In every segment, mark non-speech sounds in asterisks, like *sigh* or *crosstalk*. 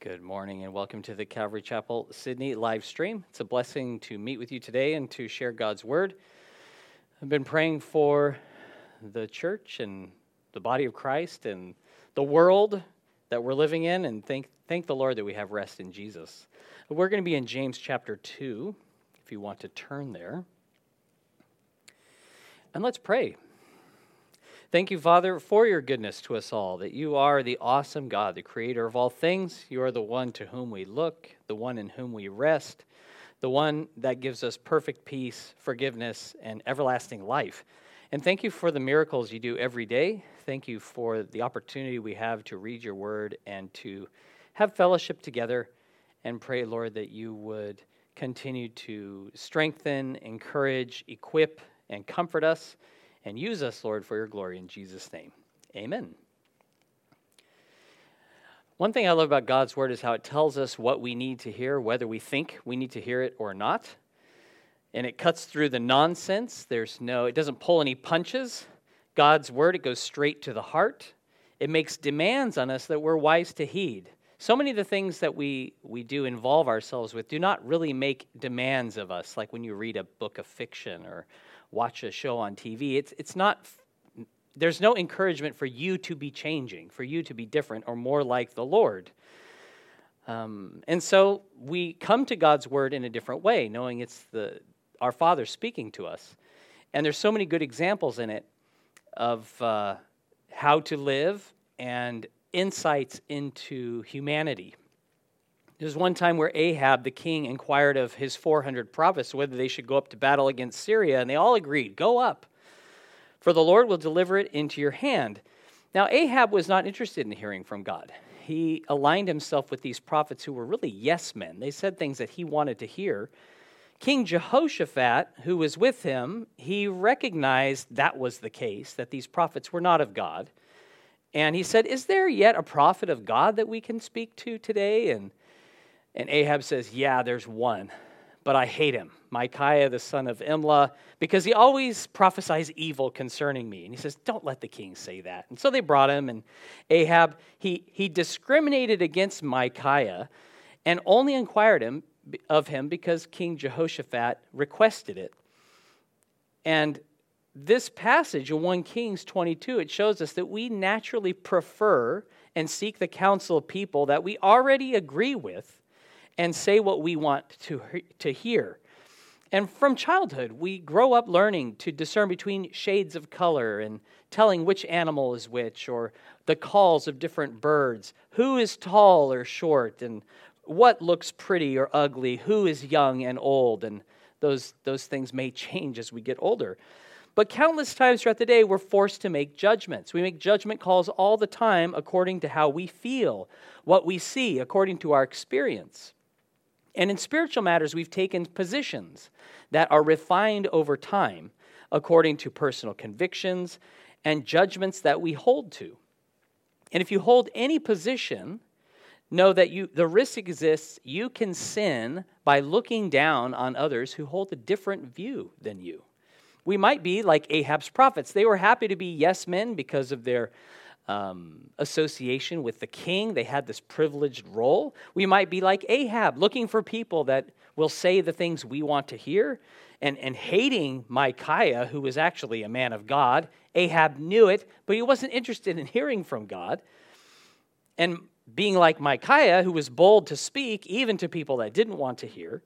Good morning and welcome to the Calvary Chapel Sydney live stream. It's a blessing to meet with you today and to share God's word. I've been praying for the church and the body of Christ and the world that we're living in, and thank, thank the Lord that we have rest in Jesus. We're going to be in James chapter 2, if you want to turn there. And let's pray. Thank you, Father, for your goodness to us all, that you are the awesome God, the creator of all things. You are the one to whom we look, the one in whom we rest, the one that gives us perfect peace, forgiveness, and everlasting life. And thank you for the miracles you do every day. Thank you for the opportunity we have to read your word and to have fellowship together. And pray, Lord, that you would continue to strengthen, encourage, equip, and comfort us and use us, Lord, for your glory in Jesus' name. Amen. One thing I love about God's word is how it tells us what we need to hear, whether we think we need to hear it or not. And it cuts through the nonsense. There's no, it doesn't pull any punches. God's word, it goes straight to the heart. It makes demands on us that we're wise to heed. So many of the things that we, we do involve ourselves with do not really make demands of us, like when you read a book of fiction or watch a show on TV. It's, it's not, there's no encouragement for you to be changing, for you to be different or more like the Lord. Um, and so we come to God's word in a different way, knowing it's the, our Father speaking to us. And there's so many good examples in it of uh, how to live and insights into humanity. There's one time where Ahab, the king, inquired of his 400 prophets whether they should go up to battle against Syria, and they all agreed, Go up, for the Lord will deliver it into your hand. Now, Ahab was not interested in hearing from God. He aligned himself with these prophets who were really yes men. They said things that he wanted to hear. King Jehoshaphat, who was with him, he recognized that was the case, that these prophets were not of God. And he said, Is there yet a prophet of God that we can speak to today? And and Ahab says, Yeah, there's one, but I hate him, Micaiah, the son of Imlah, because he always prophesies evil concerning me. And he says, Don't let the king say that. And so they brought him, and Ahab, he, he discriminated against Micaiah and only inquired him, of him because King Jehoshaphat requested it. And this passage in 1 Kings 22, it shows us that we naturally prefer and seek the counsel of people that we already agree with and say what we want to, to hear. And from childhood, we grow up learning to discern between shades of color and telling which animal is which, or the calls of different birds, who is tall or short, and what looks pretty or ugly, who is young and old, and those, those things may change as we get older. But countless times throughout the day, we're forced to make judgments. We make judgment calls all the time according to how we feel, what we see, according to our experience. And in spiritual matters, we've taken positions that are refined over time according to personal convictions and judgments that we hold to. And if you hold any position, know that you, the risk exists you can sin by looking down on others who hold a different view than you. We might be like Ahab's prophets. They were happy to be yes men because of their um, association with the king. They had this privileged role. We might be like Ahab, looking for people that will say the things we want to hear and, and hating Micaiah, who was actually a man of God. Ahab knew it, but he wasn't interested in hearing from God. And being like Micaiah, who was bold to speak even to people that didn't want to hear.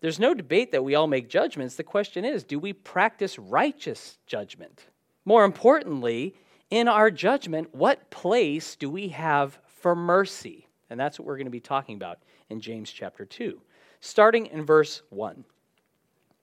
There's no debate that we all make judgments. The question is do we practice righteous judgment? More importantly, in our judgment, what place do we have for mercy? And that's what we're going to be talking about in James chapter 2, starting in verse 1.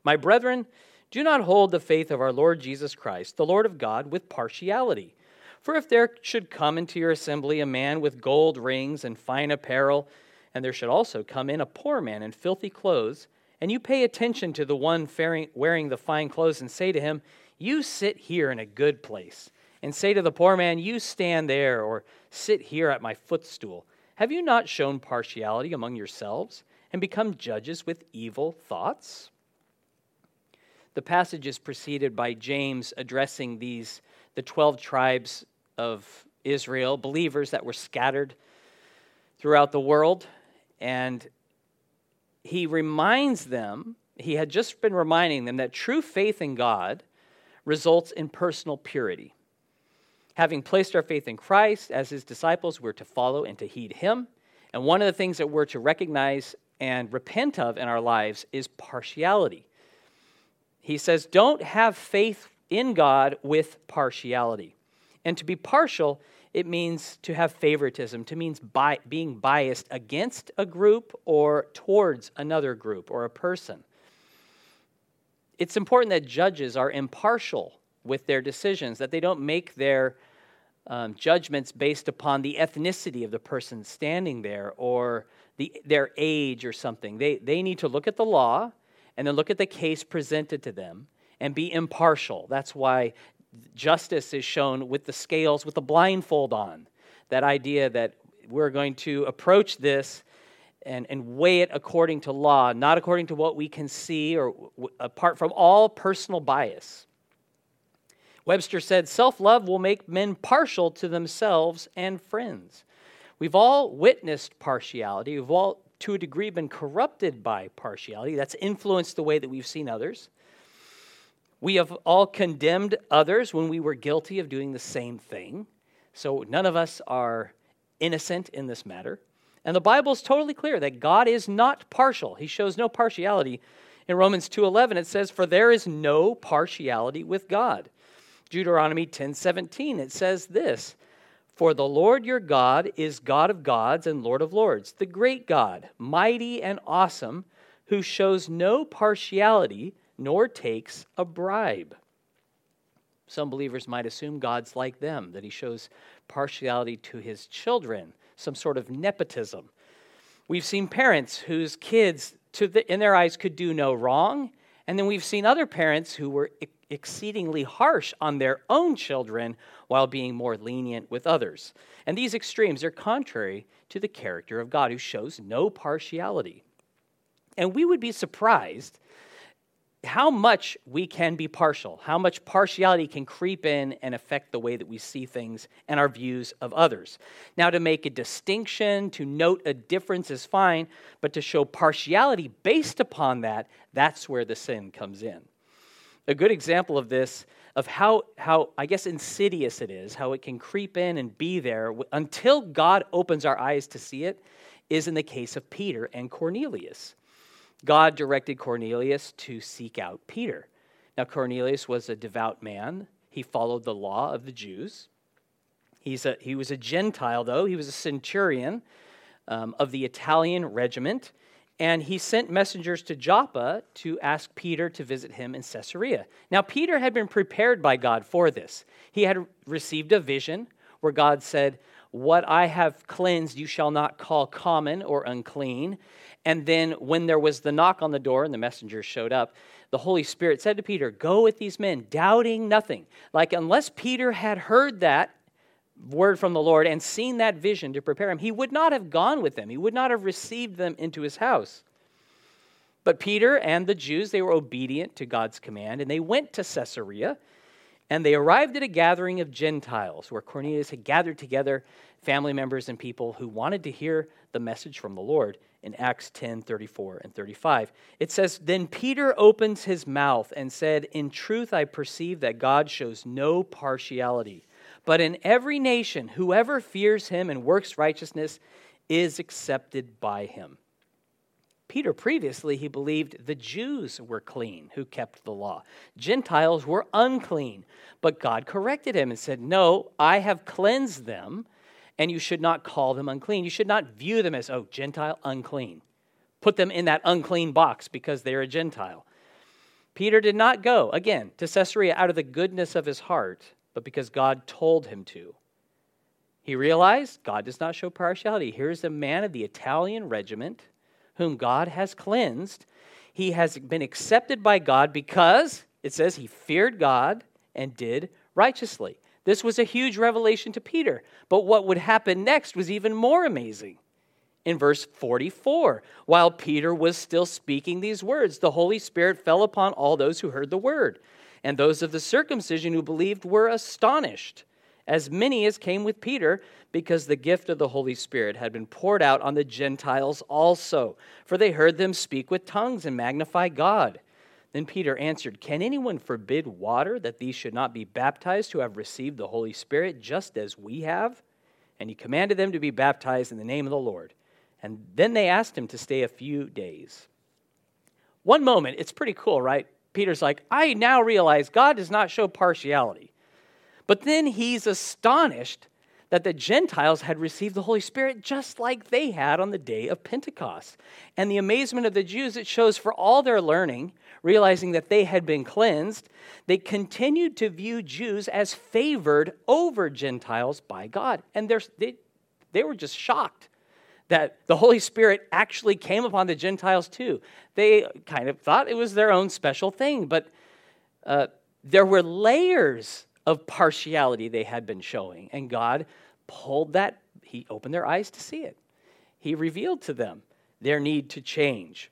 My brethren, do not hold the faith of our Lord Jesus Christ, the Lord of God, with partiality. For if there should come into your assembly a man with gold rings and fine apparel, and there should also come in a poor man in filthy clothes, and you pay attention to the one wearing the fine clothes and say to him, You sit here in a good place and say to the poor man, You stand there, or sit here at my footstool. Have you not shown partiality among yourselves and become judges with evil thoughts? The passage is preceded by James addressing these, the 12 tribes of Israel, believers that were scattered throughout the world, and he reminds them, he had just been reminding them that true faith in God results in personal purity. Having placed our faith in Christ as his disciples, we're to follow and to heed him. And one of the things that we're to recognize and repent of in our lives is partiality. He says, Don't have faith in God with partiality. And to be partial, it means to have favoritism, to means bi- being biased against a group or towards another group or a person. It's important that judges are impartial with their decisions, that they don't make their um, judgments based upon the ethnicity of the person standing there or the, their age or something. They, they need to look at the law and then look at the case presented to them and be impartial. That's why justice is shown with the scales, with the blindfold on. That idea that we're going to approach this and, and weigh it according to law, not according to what we can see or w- apart from all personal bias. Webster said, Self love will make men partial to themselves and friends. We've all witnessed partiality. We've all, to a degree, been corrupted by partiality. That's influenced the way that we've seen others. We have all condemned others when we were guilty of doing the same thing. So none of us are innocent in this matter. And the Bible is totally clear that God is not partial. He shows no partiality. In Romans 2:11 it says for there is no partiality with God. Deuteronomy 10:17 it says this, for the Lord your God is God of gods and Lord of lords, the great God, mighty and awesome, who shows no partiality nor takes a bribe. Some believers might assume God's like them, that he shows partiality to his children, some sort of nepotism. We've seen parents whose kids, the, in their eyes, could do no wrong, and then we've seen other parents who were exceedingly harsh on their own children while being more lenient with others. And these extremes are contrary to the character of God, who shows no partiality. And we would be surprised how much we can be partial, how much partiality can creep in and affect the way that we see things and our views of others. Now, to make a distinction, to note a difference is fine, but to show partiality based upon that, that's where the sin comes in. A good example of this, of how, how I guess insidious it is, how it can creep in and be there until God opens our eyes to see it, is in the case of Peter and Cornelius. God directed Cornelius to seek out Peter. Now, Cornelius was a devout man, he followed the law of the Jews. He's a, he was a Gentile, though, he was a centurion um, of the Italian regiment. And he sent messengers to Joppa to ask Peter to visit him in Caesarea. Now, Peter had been prepared by God for this. He had received a vision where God said, What I have cleansed, you shall not call common or unclean. And then when there was the knock on the door and the messengers showed up, the Holy Spirit said to Peter, Go with these men, doubting nothing. Like, unless Peter had heard that word from the Lord and seen that vision to prepare him, he would not have gone with them. He would not have received them into his house. But Peter and the Jews, they were obedient to God's command, and they went to Caesarea. And they arrived at a gathering of Gentiles where Cornelius had gathered together family members and people who wanted to hear the message from the Lord in Acts 10 34 and 35. It says, Then Peter opens his mouth and said, In truth, I perceive that God shows no partiality, but in every nation, whoever fears him and works righteousness is accepted by him. Peter previously he believed the Jews were clean who kept the law. Gentiles were unclean. But God corrected him and said, "No, I have cleansed them and you should not call them unclean. You should not view them as, oh, Gentile, unclean. Put them in that unclean box because they're a Gentile. Peter did not go, again, to Caesarea out of the goodness of his heart, but because God told him to. He realized God does not show partiality. Here's a man of the Italian regiment whom God has cleansed. He has been accepted by God because, it says, he feared God and did righteously. This was a huge revelation to Peter. But what would happen next was even more amazing. In verse 44, while Peter was still speaking these words, the Holy Spirit fell upon all those who heard the word. And those of the circumcision who believed were astonished. as many as came with Peter, because the gift of the Holy Spirit had been poured out on the Gentiles also, for they heard them speak with tongues and magnify God. Then Peter answered, Can anyone forbid water that these should not be baptized who have received the Holy Spirit just as we have? And he commanded them to be baptized in the name of the Lord. And then they asked him to stay a few days. One moment, it's pretty cool, right? Peter's like, I now realize God does not show partiality. But then he's astonished that the Gentiles had received the Holy Spirit just like they had on the day of Pentecost. And the amazement of the Jews, it shows for all their learning, realizing that they had been cleansed, they continued to view Jews as favored over Gentiles by God. And they, they were just shocked that the Holy Spirit actually came upon the Gentiles too. They kind of thought it was their own special thing, but uh, there were layers of partiality they had been showing. And God pulled that, He opened their eyes to see it. He revealed to them their need to change.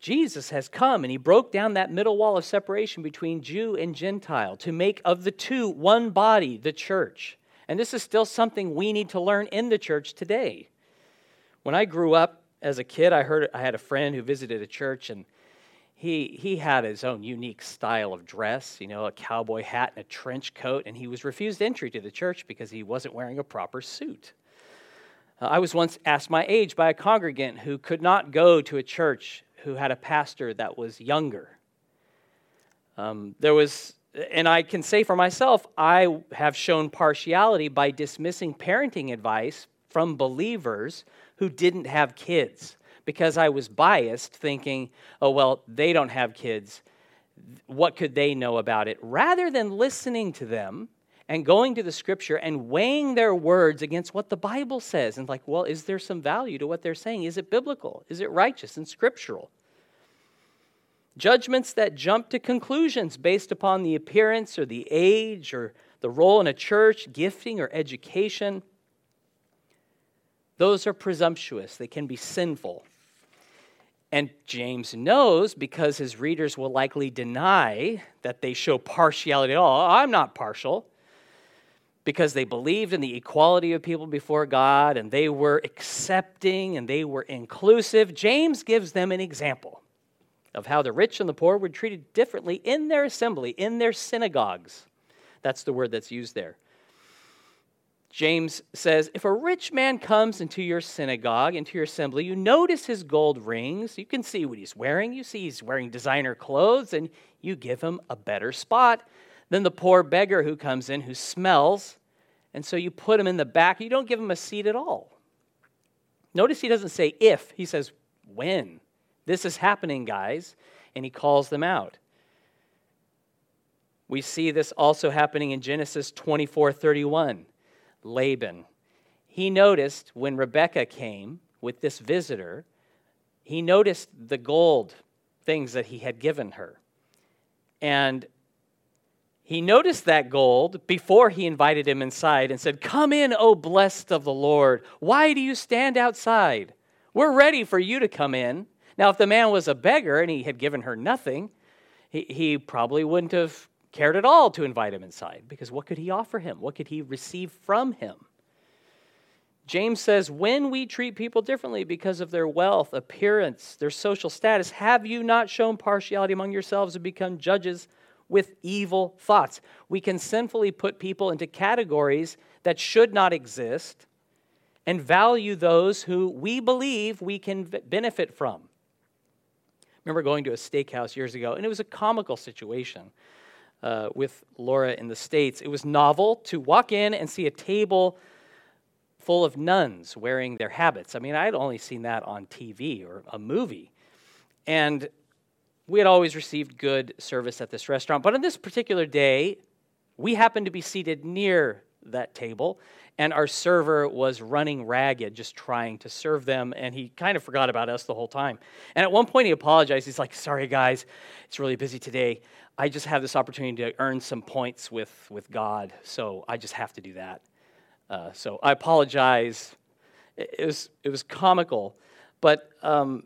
Jesus has come and he broke down that middle wall of separation between Jew and Gentile to make of the two one body, the church. And this is still something we need to learn in the church today. When I grew up as a kid, I heard I had a friend who visited a church and he, he had his own unique style of dress, you know, a cowboy hat and a trench coat, and he was refused entry to the church because he wasn't wearing a proper suit. Uh, I was once asked my age by a congregant who could not go to a church who had a pastor that was younger. Um, there was, and I can say for myself, I have shown partiality by dismissing parenting advice from believers who didn't have kids because I was biased, thinking, oh, well, they don't have kids. What could they know about it? Rather than listening to them and going to the scripture and weighing their words against what the Bible says and, like, well, is there some value to what they're saying? Is it biblical? Is it righteous and scriptural? Judgments that jump to conclusions based upon the appearance or the age or the role in a church, gifting or education, those are presumptuous. They can be sinful. And James knows because his readers will likely deny that they show partiality at all. I'm not partial. Because they believed in the equality of people before God and they were accepting and they were inclusive. James gives them an example of how the rich and the poor were treated differently in their assembly, in their synagogues. That's the word that's used there. James says, If a rich man comes into your synagogue, into your assembly, you notice his gold rings, you can see what he's wearing, you see he's wearing designer clothes, and you give him a better spot than the poor beggar who comes in who smells, and so you put him in the back. You don't give him a seat at all. Notice he doesn't say if, he says when. This is happening, guys, and he calls them out. We see this also happening in Genesis 24 31. Laban. He noticed when Rebekah came with this visitor, he noticed the gold things that he had given her. And he noticed that gold before he invited him inside and said, Come in, O blessed of the Lord. Why do you stand outside? We're ready for you to come in. Now, if the man was a beggar and he had given her nothing, he, he probably wouldn't have cared at all to invite him inside because what could he offer him? What could he receive from him? James says, when we treat people differently because of their wealth, appearance, their social status, have you not shown partiality among yourselves and become judges with evil thoughts? We can sinfully put people into categories that should not exist and value those who we believe we can benefit from. Remember going to a steakhouse years ago, and it was a comical situation uh, with Laura in the States. It was novel to walk in and see a table full of nuns wearing their habits. I mean, I had only seen that on TV or a movie. And we had always received good service at this restaurant. But on this particular day, we happened to be seated near that table, and our server was running ragged, just trying to serve them, and he kind of forgot about us the whole time. And at one point, he apologized. He's like, Sorry, guys, it's really busy today. I just have this opportunity to earn some points with, with God, so I just have to do that. Uh, so I apologize. It, it, was, it was comical. But um,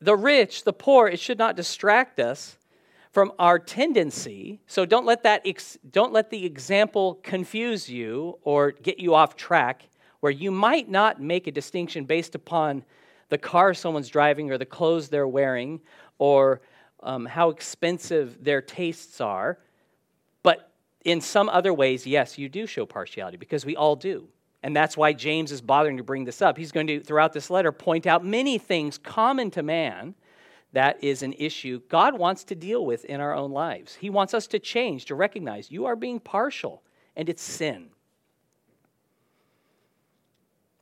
the rich, the poor, it should not distract us from our tendency. So don't let that ex- don't let the example confuse you or get you off track where you might not make a distinction based upon the car someone's driving or the clothes they're wearing or um, how expensive their tastes are. But in some other ways, yes, you do show partiality because we all do. And that's why James is bothering to bring this up. He's going to, throughout this letter, point out many things common to man that is an issue God wants to deal with in our own lives. He wants us to change, to recognize you are being partial, and it's sin.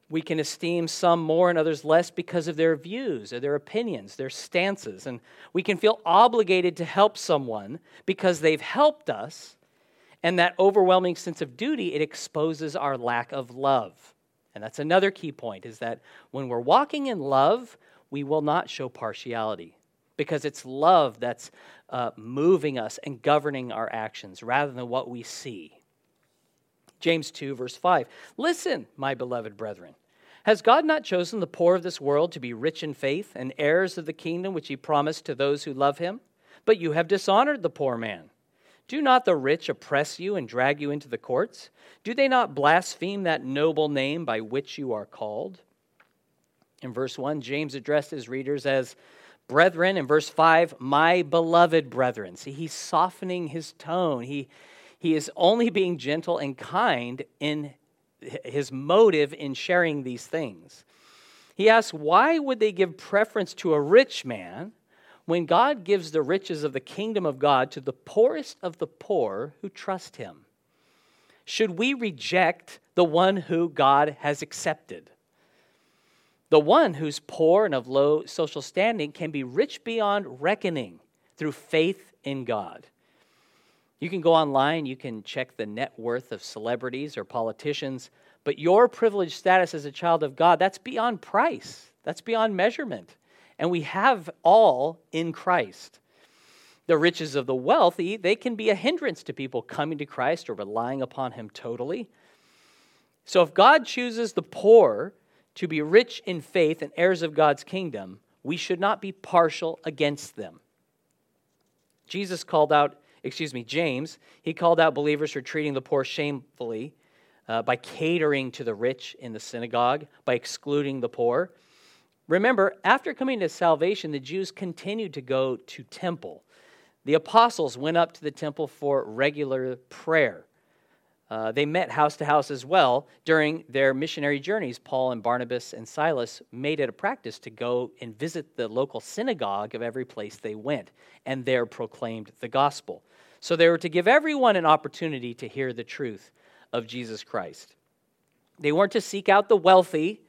We can esteem some more and others less because of their views or their opinions, their stances. And we can feel obligated to help someone because they've helped us. And that overwhelming sense of duty, it exposes our lack of love. And that's another key point is that when we're walking in love, we will not show partiality because it's love that's uh, moving us and governing our actions rather than what we see. James 2, verse 5 Listen, my beloved brethren. Has God not chosen the poor of this world to be rich in faith and heirs of the kingdom which he promised to those who love him? But you have dishonored the poor man. Do not the rich oppress you and drag you into the courts? Do they not blaspheme that noble name by which you are called? In verse 1, James addressed his readers as brethren. In verse 5, my beloved brethren. See, he's softening his tone. He, he is only being gentle and kind in his motive in sharing these things. He asks, why would they give preference to a rich man when God gives the riches of the kingdom of God to the poorest of the poor who trust him? Should we reject the one who God has accepted? The one who's poor and of low social standing can be rich beyond reckoning through faith in God. You can go online, you can check the net worth of celebrities or politicians, but your privileged status as a child of God, that's beyond price, that's beyond measurement. And we have all in Christ. The riches of the wealthy, they can be a hindrance to people coming to Christ or relying upon Him totally. So if God chooses the poor to be rich in faith and heirs of God's kingdom, we should not be partial against them. Jesus called out, excuse me, James, he called out believers for treating the poor shamefully uh, by catering to the rich in the synagogue, by excluding the poor. Remember, after coming to salvation, the Jews continued to go to temple. The apostles went up to the temple for regular prayer. Uh, they met house to house as well during their missionary journeys. Paul and Barnabas and Silas made it a practice to go and visit the local synagogue of every place they went and there proclaimed the gospel. So they were to give everyone an opportunity to hear the truth of Jesus Christ. They weren't to seek out the wealthy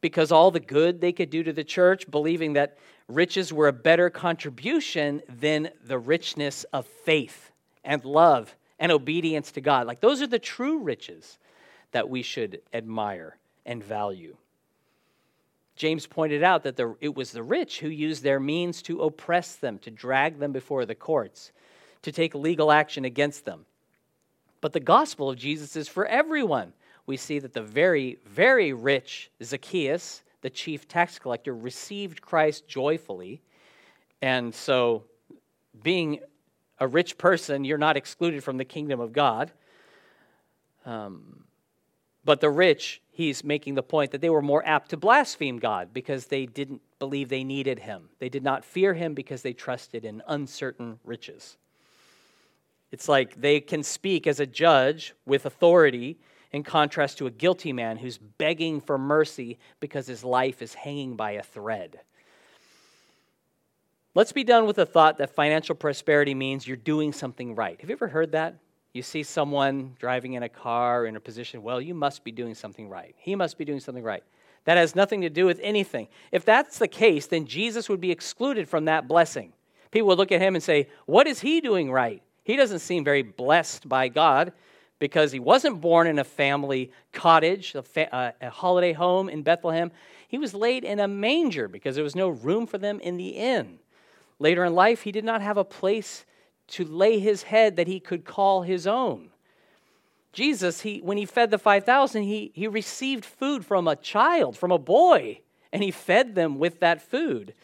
because all the good they could do to the church, believing that riches were a better contribution than the richness of faith and love and obedience to God. Like those are the true riches that we should admire and value. James pointed out that the, it was the rich who used their means to oppress them, to drag them before the courts, to take legal action against them. But the gospel of Jesus is for everyone. We see that the very, very rich Zacchaeus, the chief tax collector, received Christ joyfully. And so, being a rich person, you're not excluded from the kingdom of God. Um, but the rich, he's making the point that they were more apt to blaspheme God because they didn't believe they needed him. They did not fear him because they trusted in uncertain riches. It's like they can speak as a judge with authority in contrast to a guilty man who's begging for mercy because his life is hanging by a thread. Let's be done with the thought that financial prosperity means you're doing something right. Have you ever heard that? You see someone driving in a car in a position, well, you must be doing something right. He must be doing something right. That has nothing to do with anything. If that's the case, then Jesus would be excluded from that blessing. People would look at him and say, What is he doing right? He doesn't seem very blessed by God because he wasn't born in a family cottage, a, fa- uh, a holiday home in Bethlehem. He was laid in a manger because there was no room for them in the inn. Later in life, he did not have a place to lay his head that he could call his own. Jesus, he, when he fed the 5,000, he, he received food from a child, from a boy, and he fed them with that food.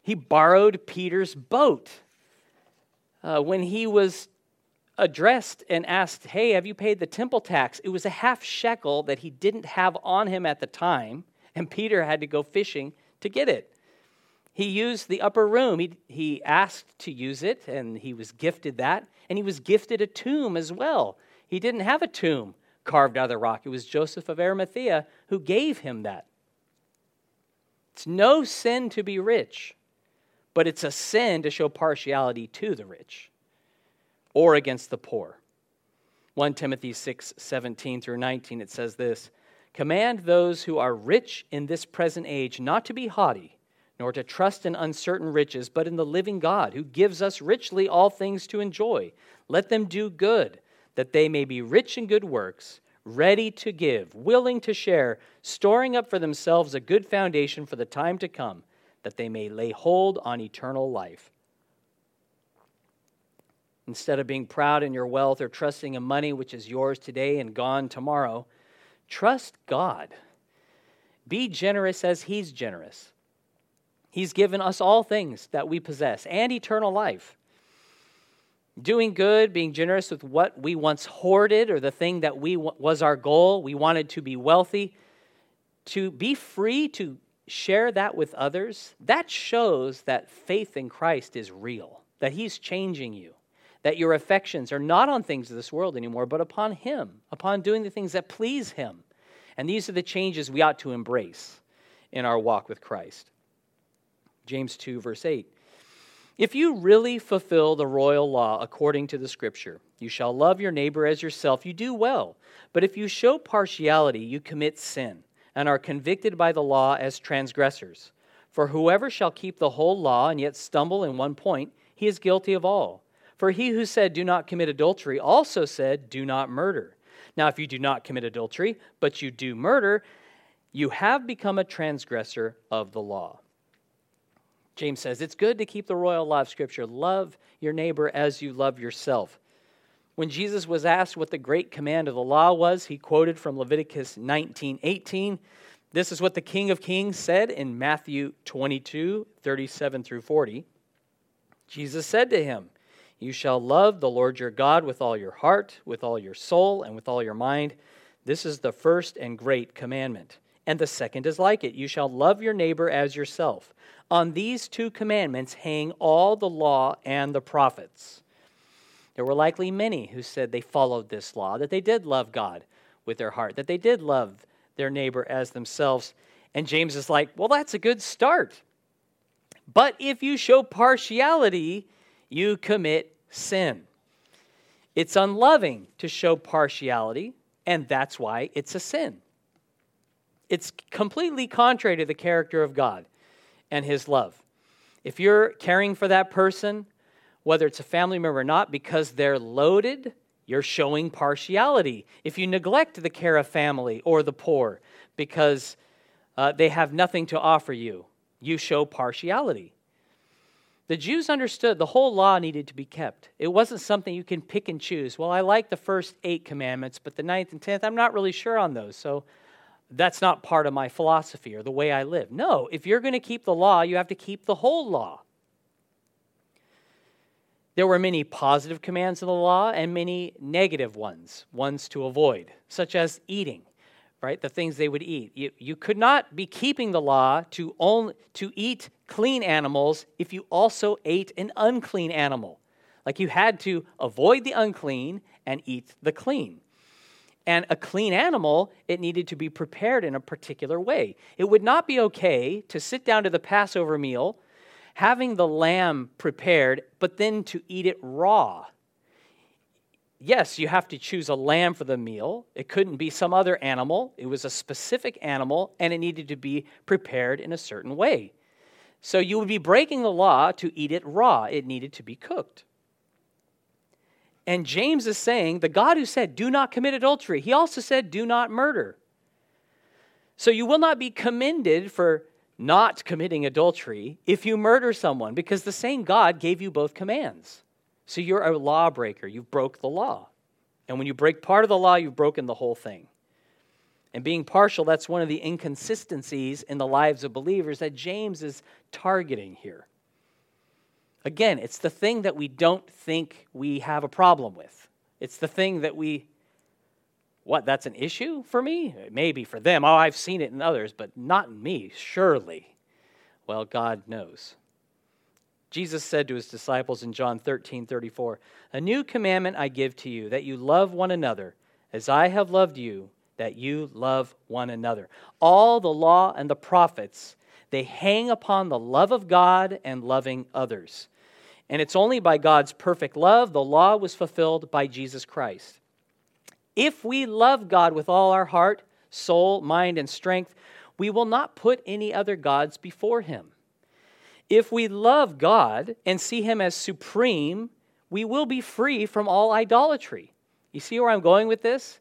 He borrowed Peter's boat. uh, when he was addressed and asked, Hey, have you paid the temple tax? It was a half shekel that he didn't have on him at the time, and Peter had to go fishing to get it. He used the upper room. He, he asked to use it, and he was gifted that. And he was gifted a tomb as well. He didn't have a tomb carved out of the rock, it was Joseph of Arimathea who gave him that. It's no sin to be rich, but it's a sin to show partiality to the rich or against the poor. 1 Timothy 6 17 through 19, it says this Command those who are rich in this present age not to be haughty, nor to trust in uncertain riches, but in the living God, who gives us richly all things to enjoy. Let them do good, that they may be rich in good works, ready to give, willing to share, storing up for themselves a good foundation for the time to come, that they may lay hold on eternal life. Instead of being proud in your wealth or trusting in money which is yours today and gone tomorrow, trust God. Be generous as He's generous. He's given us all things that we possess and eternal life. Doing good, being generous with what we once hoarded or the thing that we was our goal, we wanted to be wealthy, to be free to share that with others, that shows that faith in Christ is real, that He's changing you that your affections are not on things of this world anymore, but upon Him, upon doing the things that please Him. And these are the changes we ought to embrace in our walk with Christ. James 2, verse 8. If you really fulfill the royal law according to the scripture, you shall love your neighbor as yourself, you do well. But if you show partiality, you commit sin and are convicted by the law as transgressors. For whoever shall keep the whole law and yet stumble in one point, he is guilty of all. For he who said, Do not commit adultery, also said, Do not murder. Now, if you do not commit adultery, but you do murder, you have become a transgressor of the law. James says, It's good to keep the royal law of Scripture. Love your neighbor as you love yourself. When Jesus was asked what the great command of the law was, he quoted from Leviticus 19 18. This is what the King of Kings said in Matthew 22 37 through 40. Jesus said to him, you shall love the Lord your God with all your heart, with all your soul, and with all your mind. This is the first and great commandment. And the second is like it you shall love your neighbor as yourself. On these two commandments hang all the law and the prophets. There were likely many who said they followed this law, that they did love God with their heart, that they did love their neighbor as themselves. And James is like, well, that's a good start. But if you show partiality, you commit sin. It's unloving to show partiality, and that's why it's a sin. It's completely contrary to the character of God and His love. If you're caring for that person, whether it's a family member or not, because they're loaded, you're showing partiality. If you neglect the care of family or the poor because uh, they have nothing to offer you, you show partiality. The Jews understood the whole law needed to be kept. It wasn't something you can pick and choose. Well, I like the first eight commandments, but the ninth and tenth, I'm not really sure on those. So that's not part of my philosophy or the way I live. No, if you're going to keep the law, you have to keep the whole law. There were many positive commands of the law and many negative ones, ones to avoid, such as eating right? The things they would eat. You, you could not be keeping the law to, only, to eat clean animals if you also ate an unclean animal. Like you had to avoid the unclean and eat the clean. And a clean animal, it needed to be prepared in a particular way. It would not be okay to sit down to the Passover meal, having the lamb prepared, but then to eat it raw yes, you have to choose a lamb for the meal. It couldn't be some other animal. It was a specific animal, and it needed to be prepared in a certain way. So you would be breaking the law to eat it raw. It needed to be cooked. And James is saying the God who said, Do not commit adultery, he also said, Do not murder. So you will not be commended for not committing adultery if you murder someone, because the same God gave you both commands. So you're a lawbreaker. You've broke the law. And when you break part of the law, you've broken the whole thing. And being partial, that's one of the inconsistencies in the lives of believers that James is targeting here. Again, it's the thing that we don't think we have a problem with. It's the thing that we, what, that's an issue for me? Maybe for them. Oh, I've seen it in others, but not in me, surely. Well, God knows. Jesus said to his disciples in John 13 34, A new commandment I give to you, that you love one another as I have loved you, that you love one another. All the law and the prophets, they hang upon the love of God and loving others. And it's only by God's perfect love the law was fulfilled by Jesus Christ. If we love God with all our heart, soul, mind, and strength, we will not put any other gods before him. If we love God and see him as supreme, we will be free from all idolatry. You see where I'm going with this?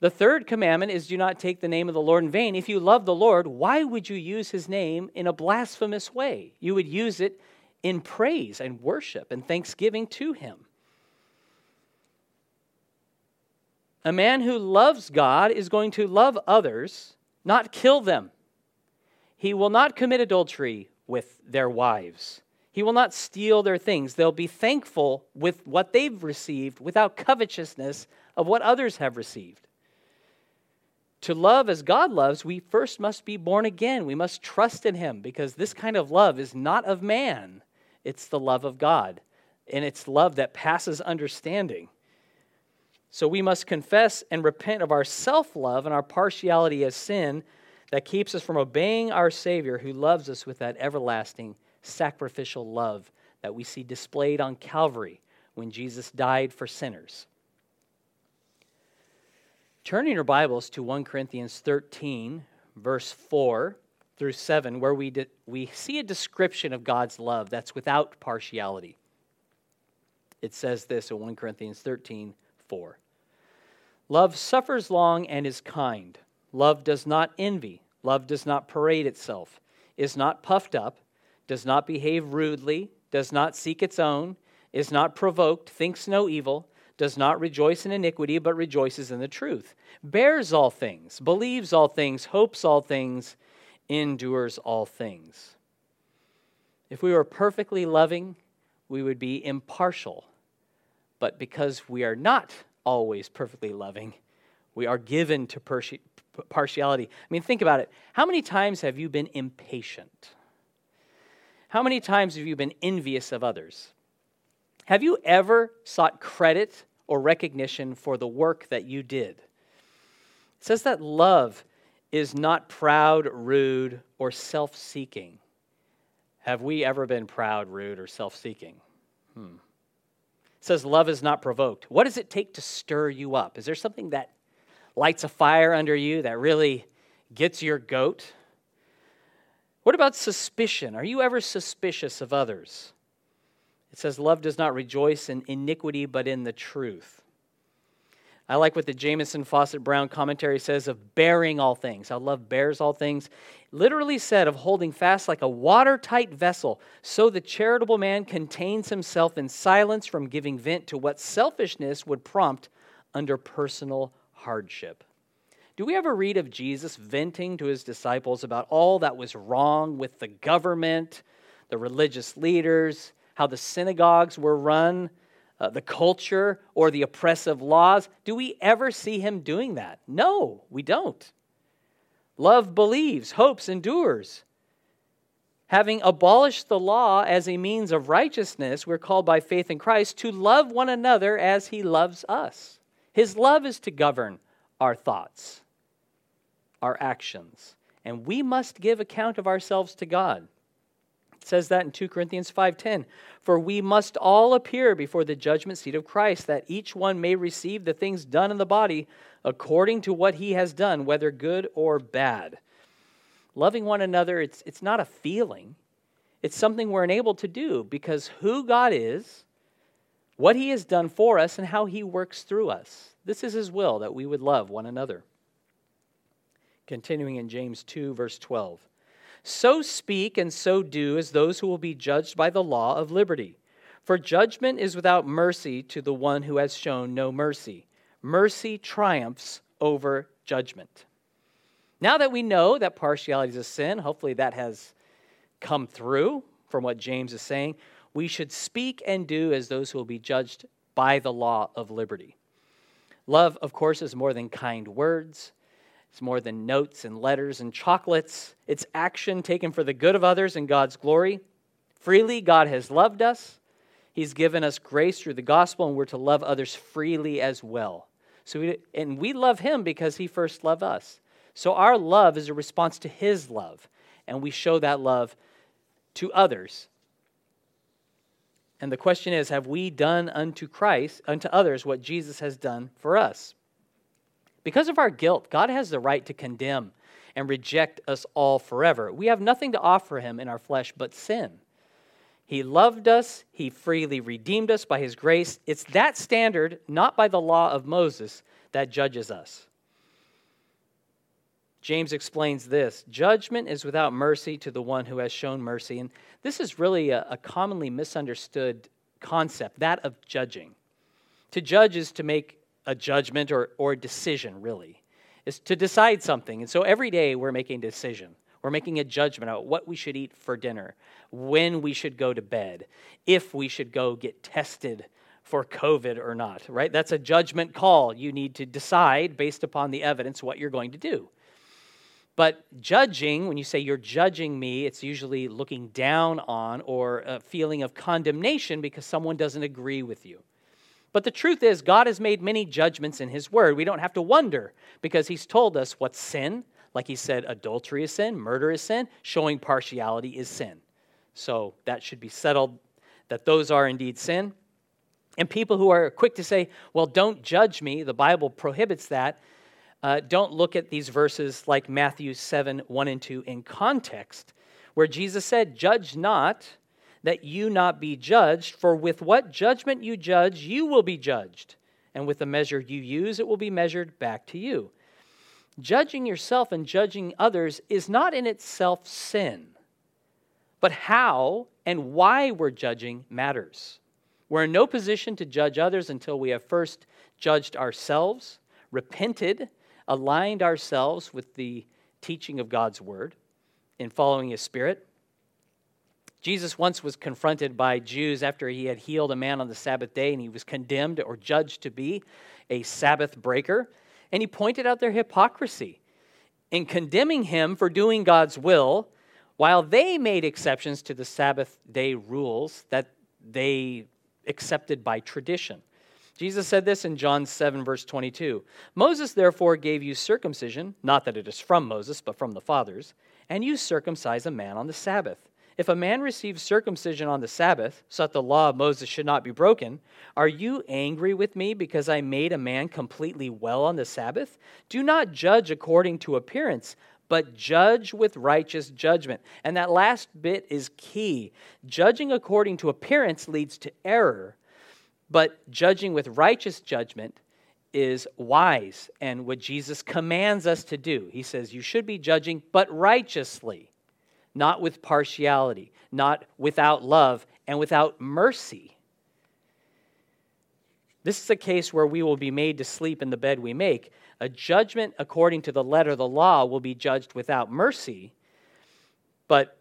The third commandment is do not take the name of the Lord in vain. If you love the Lord, why would you use his name in a blasphemous way? You would use it in praise and worship and thanksgiving to him. A man who loves God is going to love others, not kill them. He will not commit adultery with their wives. He will not steal their things. They'll be thankful with what they've received without covetousness of what others have received. To love as God loves, we first must be born again. We must trust in Him because this kind of love is not of man, it's the love of God. And it's love that passes understanding. So we must confess and repent of our self love and our partiality as sin that keeps us from obeying our Savior who loves us with that everlasting sacrificial love that we see displayed on Calvary when Jesus died for sinners. Turning your Bibles to 1 Corinthians 13, verse 4 through 7, where we, de- we see a description of God's love that's without partiality. It says this in 1 Corinthians 13, 4. Love suffers long and is kind. Love does not envy. Love does not parade itself, is not puffed up, does not behave rudely, does not seek its own, is not provoked, thinks no evil, does not rejoice in iniquity, but rejoices in the truth, bears all things, believes all things, hopes all things, endures all things. If we were perfectly loving, we would be impartial. But because we are not always perfectly loving, we are given to partiality. I mean, think about it. How many times have you been impatient? How many times have you been envious of others? Have you ever sought credit or recognition for the work that you did? It says that love is not proud, rude, or self seeking. Have we ever been proud, rude, or self seeking? Hmm. It says love is not provoked. What does it take to stir you up? Is there something that lights a fire under you that really gets your goat? What about suspicion? Are you ever suspicious of others? It says, Love does not rejoice in iniquity, but in the truth. I like what the Jamieson Fausset Brown commentary says of bearing all things. I love bears all things. Literally said of holding fast like a watertight vessel, so the charitable man contains himself in silence from giving vent to what selfishness would prompt under personal hardship. Do we ever read of Jesus venting to his disciples about all that was wrong with the government, the religious leaders, how the synagogues were run, uh, the culture, or the oppressive laws? Do we ever see him doing that? No, we don't. Love believes, hopes, endures. Having abolished the law as a means of righteousness, we're called by faith in Christ to love one another as he loves us. His love is to govern our thoughts, our actions, and we must give account of ourselves to God. It says that in 2 Corinthians 5:10, "For we must all appear before the judgment seat of Christ, that each one may receive the things done in the body according to what he has done, whether good or bad." Loving one another, it's, it's not a feeling. It's something we're enabled to do because who God is what he has done for us and how he works through us. This is his will that we would love one another. Continuing in James 2, verse 12. So speak and so do as those who will be judged by the law of liberty. For judgment is without mercy to the one who has shown no mercy. Mercy triumphs over judgment. Now that we know that partiality is a sin, hopefully that has come through from what James is saying, we should speak and do as those who will be judged by the law of liberty. Love, of course, is more than kind words. It's more than notes and letters and chocolates. It's action taken for the good of others and God's glory. Freely, God has loved us. He's given us grace through the gospel, and we're to love others freely as well. So we, and we love Him because He first loved us. So our love is a response to His love, and we show that love to others. And the question is have we done unto Christ, unto others, what Jesus has done for us? Because of our guilt, God has the right to condemn and reject us all forever. We have nothing to offer him in our flesh but sin. He loved us, he freely redeemed us by his grace. It's that standard, not by the law of Moses, that judges us. James explains this judgment is without mercy to the one who has shown mercy. And this is really a, a commonly misunderstood concept, that of judging. To judge is to make a judgment or, or decision, really, is to decide something. And so every day we're making a decision. We're making a judgment about what we should eat for dinner, when we should go to bed, if we should go get tested for COVID or not, right? That's a judgment call. You need to decide based upon the evidence what you're going to do. But judging, when you say you're judging me, it's usually looking down on or a feeling of condemnation because someone doesn't agree with you. But the truth is, God has made many judgments in His Word. We don't have to wonder because He's told us what's sin. Like He said, adultery is sin, murder is sin, showing partiality is sin. So that should be settled that those are indeed sin. And people who are quick to say, well, don't judge me, the Bible prohibits that, uh, don't look at these verses like Matthew 7 1 and 2 in context, where Jesus said, Judge not that you not be judged, for with what judgment you judge, you will be judged. And with the measure you use, it will be measured back to you. Judging yourself and judging others is not in itself sin, but how and why we're judging matters. We're in no position to judge others until we have first judged ourselves, repented, aligned ourselves with the teaching of God's word in following his spirit, Jesus once was confronted by Jews after he had healed a man on the Sabbath day and he was condemned or judged to be a Sabbath breaker. And he pointed out their hypocrisy in condemning him for doing God's will while they made exceptions to the Sabbath day rules that they accepted by tradition. Jesus said this in John 7, verse 22 Moses therefore gave you circumcision, not that it is from Moses, but from the fathers, and you circumcise a man on the Sabbath. If a man receives circumcision on the Sabbath, so that the law of Moses should not be broken, are you angry with me because I made a man completely well on the Sabbath? Do not judge according to appearance, but judge with righteous judgment. And that last bit is key. Judging according to appearance leads to error, but judging with righteous judgment is wise and what Jesus commands us to do. He says, You should be judging, but righteously not with partiality, not without love, and without mercy. This is a case where we will be made to sleep in the bed we make. A judgment according to the letter of the law will be judged without mercy. But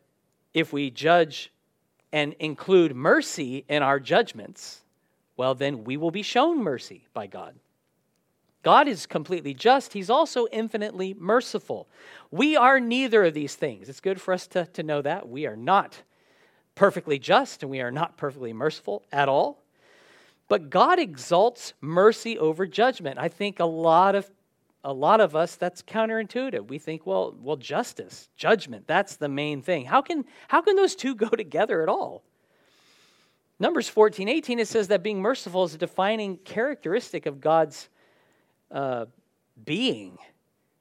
if we judge and include mercy in our judgments, well, then we will be shown mercy by God. God is completely just. He's also infinitely merciful. We are neither of these things. It's good for us to, to know that. We are not perfectly just and we are not perfectly merciful at all. But God exalts mercy over judgment. I think a lot of a lot of us that's counterintuitive. We think, well, well, justice, judgment, that's the main thing. How can how can those two *laughs* go together at all? Numbers 14, 18, it says that being merciful is a defining characteristic of God's uh, being.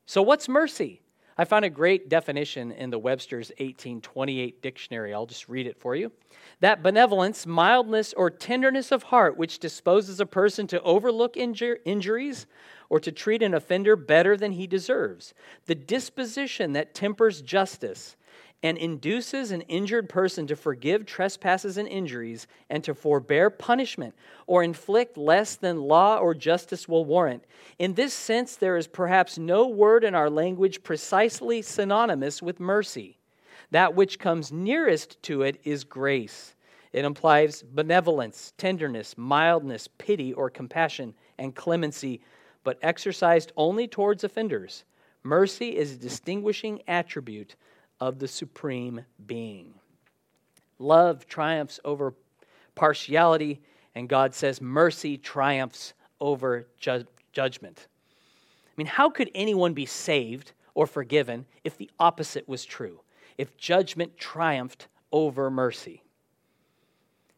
So, what's mercy? I found a great definition in the Webster's 1828 dictionary. I'll just read it for you. That benevolence, mildness, or tenderness of heart which disposes a person to overlook injur- injuries or to treat an offender better than he deserves. The disposition that tempers justice and induces an injured person to forgive trespasses and injuries and to forbear punishment or inflict less than law or justice will warrant. In this sense, there is perhaps no word in our language precisely synonymous with mercy. That which comes nearest to it is grace. It implies benevolence, tenderness, mildness, pity, or compassion, and clemency, but exercised only towards offenders. Mercy is a distinguishing attribute of the supreme being. Love triumphs over partiality, and God says mercy triumphs over ju- judgment. I mean, how could anyone be saved or forgiven if the opposite was true? If judgment triumphed over mercy?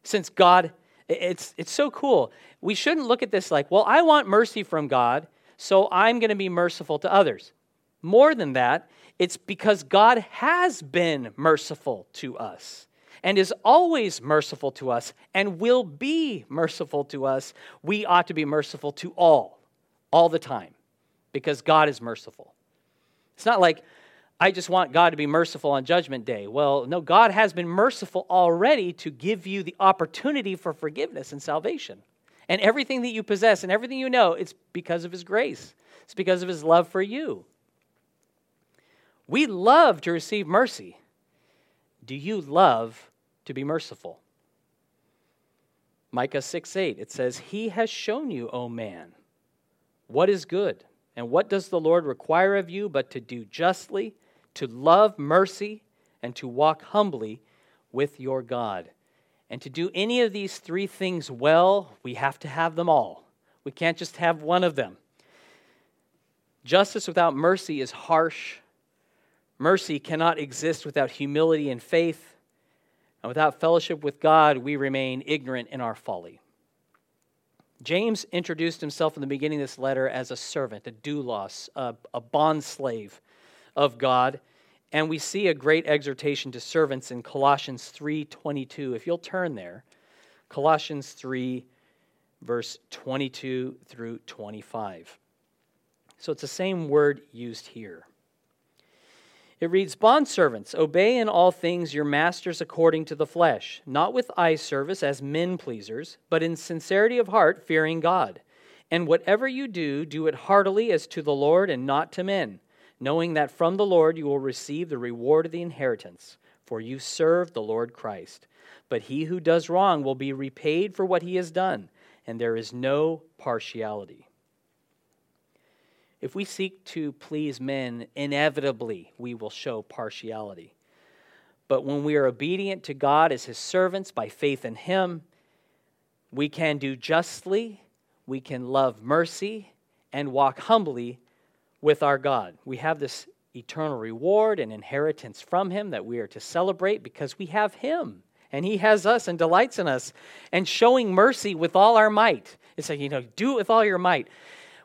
Since God, it's, it's so cool. We shouldn't look at this like, well, I want mercy from God, so I'm going to be merciful to others. More than that, it's because God has been merciful to us and is always merciful to us and will be merciful to us. We ought to be merciful to all, all the time, because God is merciful. It's not like, I just want God to be merciful on Judgment Day. Well, no, God has been merciful already to give you the opportunity for forgiveness and salvation. And everything that you possess and everything you know, it's because of His grace, it's because of His love for you. We love to receive mercy. Do you love to be merciful? Micah 6 8, it says, He has shown you, O man, what is good. And what does the Lord require of you but to do justly, to love mercy, and to walk humbly with your God? And to do any of these three things well, we have to have them all. We can't just have one of them. Justice without mercy is harsh Mercy cannot exist without humility and faith, and without fellowship with God, we remain ignorant in our folly. James introduced himself in the beginning of this letter as a servant, a doulos, a, a bond slave of God. And we see a great exhortation to servants in Colossians 3:22. If you'll turn there, Colossians 3 verse 22 through 25. So it's the same word used here. It reads Bondservants, obey in all things your masters according to the flesh, not with eye service as men pleasers, but in sincerity of heart, fearing God. And whatever you do, do it heartily as to the Lord and not to men, knowing that from the Lord you will receive the reward of the inheritance, for you serve the Lord Christ. But he who does wrong will be repaid for what he has done, and there is no partiality. If we seek to please men, inevitably we will show partiality. But when we are obedient to God as His servants by faith in Him, we can do justly, we can love mercy, and walk humbly with our God. We have this eternal reward and inheritance from Him that we are to celebrate because we have Him and He has us and delights in us. And showing mercy with all our might. It's like, you know, do it with all your might.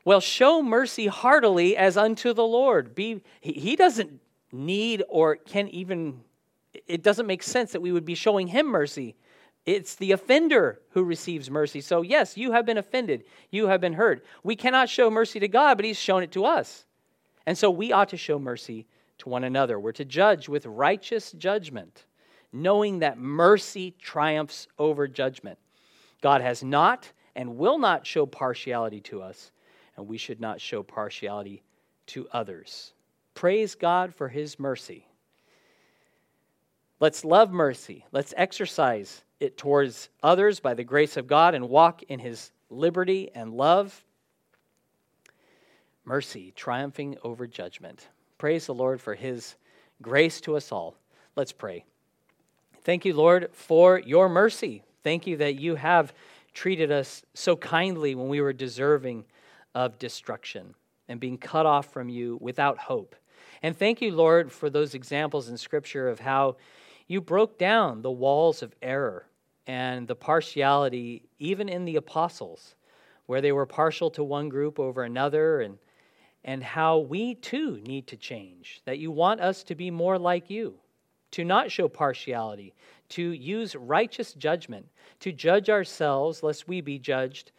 Well, show mercy heartily as unto the Lord. Be, he doesn't need or can even, it doesn't make sense that we would be showing him mercy. It's the offender who receives mercy. So, yes, you have been offended. You have been hurt. We cannot show mercy to God, but he's shown it to us. And so we ought to show mercy to one another. We're to judge with righteous judgment, knowing that mercy triumphs over judgment. God has not and will not show partiality to us and we should not show partiality to others. Praise God for his mercy. Let's love mercy. Let's exercise it towards others by the grace of God and walk in his liberty and love. Mercy triumphing over judgment. Praise the Lord for his grace to us all. Let's pray. Thank you, Lord, for your mercy. Thank you that you have treated us so kindly when we were deserving of destruction and being cut off from you without hope. And thank you, Lord, for those examples in Scripture of how you broke down the walls of error and the partiality, even in the apostles, where they were partial to one group over another, and, and how we too need to change. That you want us to be more like you, to not show partiality, to use righteous judgment, to judge ourselves lest we be judged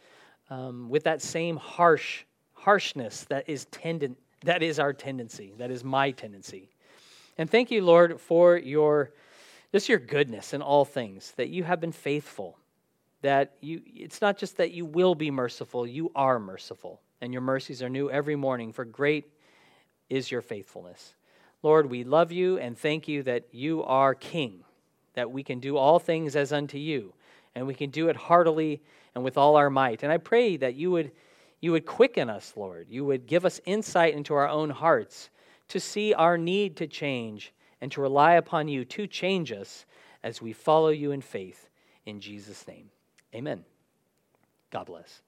um, with that same harsh harshness that is tendent that is our tendency that is my tendency. And thank you lord for your just your goodness in all things that you have been faithful that you it's not just that you will be merciful you are merciful and your mercies are new every morning for great is your faithfulness. Lord we love you and thank you that you are king that we can do all things as unto you, and we can do it heartily and with all our might. And I pray that you would, you would quicken us, Lord. You would give us insight into our own hearts to see our need to change and to rely upon you to change us as we follow you in faith. In Jesus' name, amen. God bless.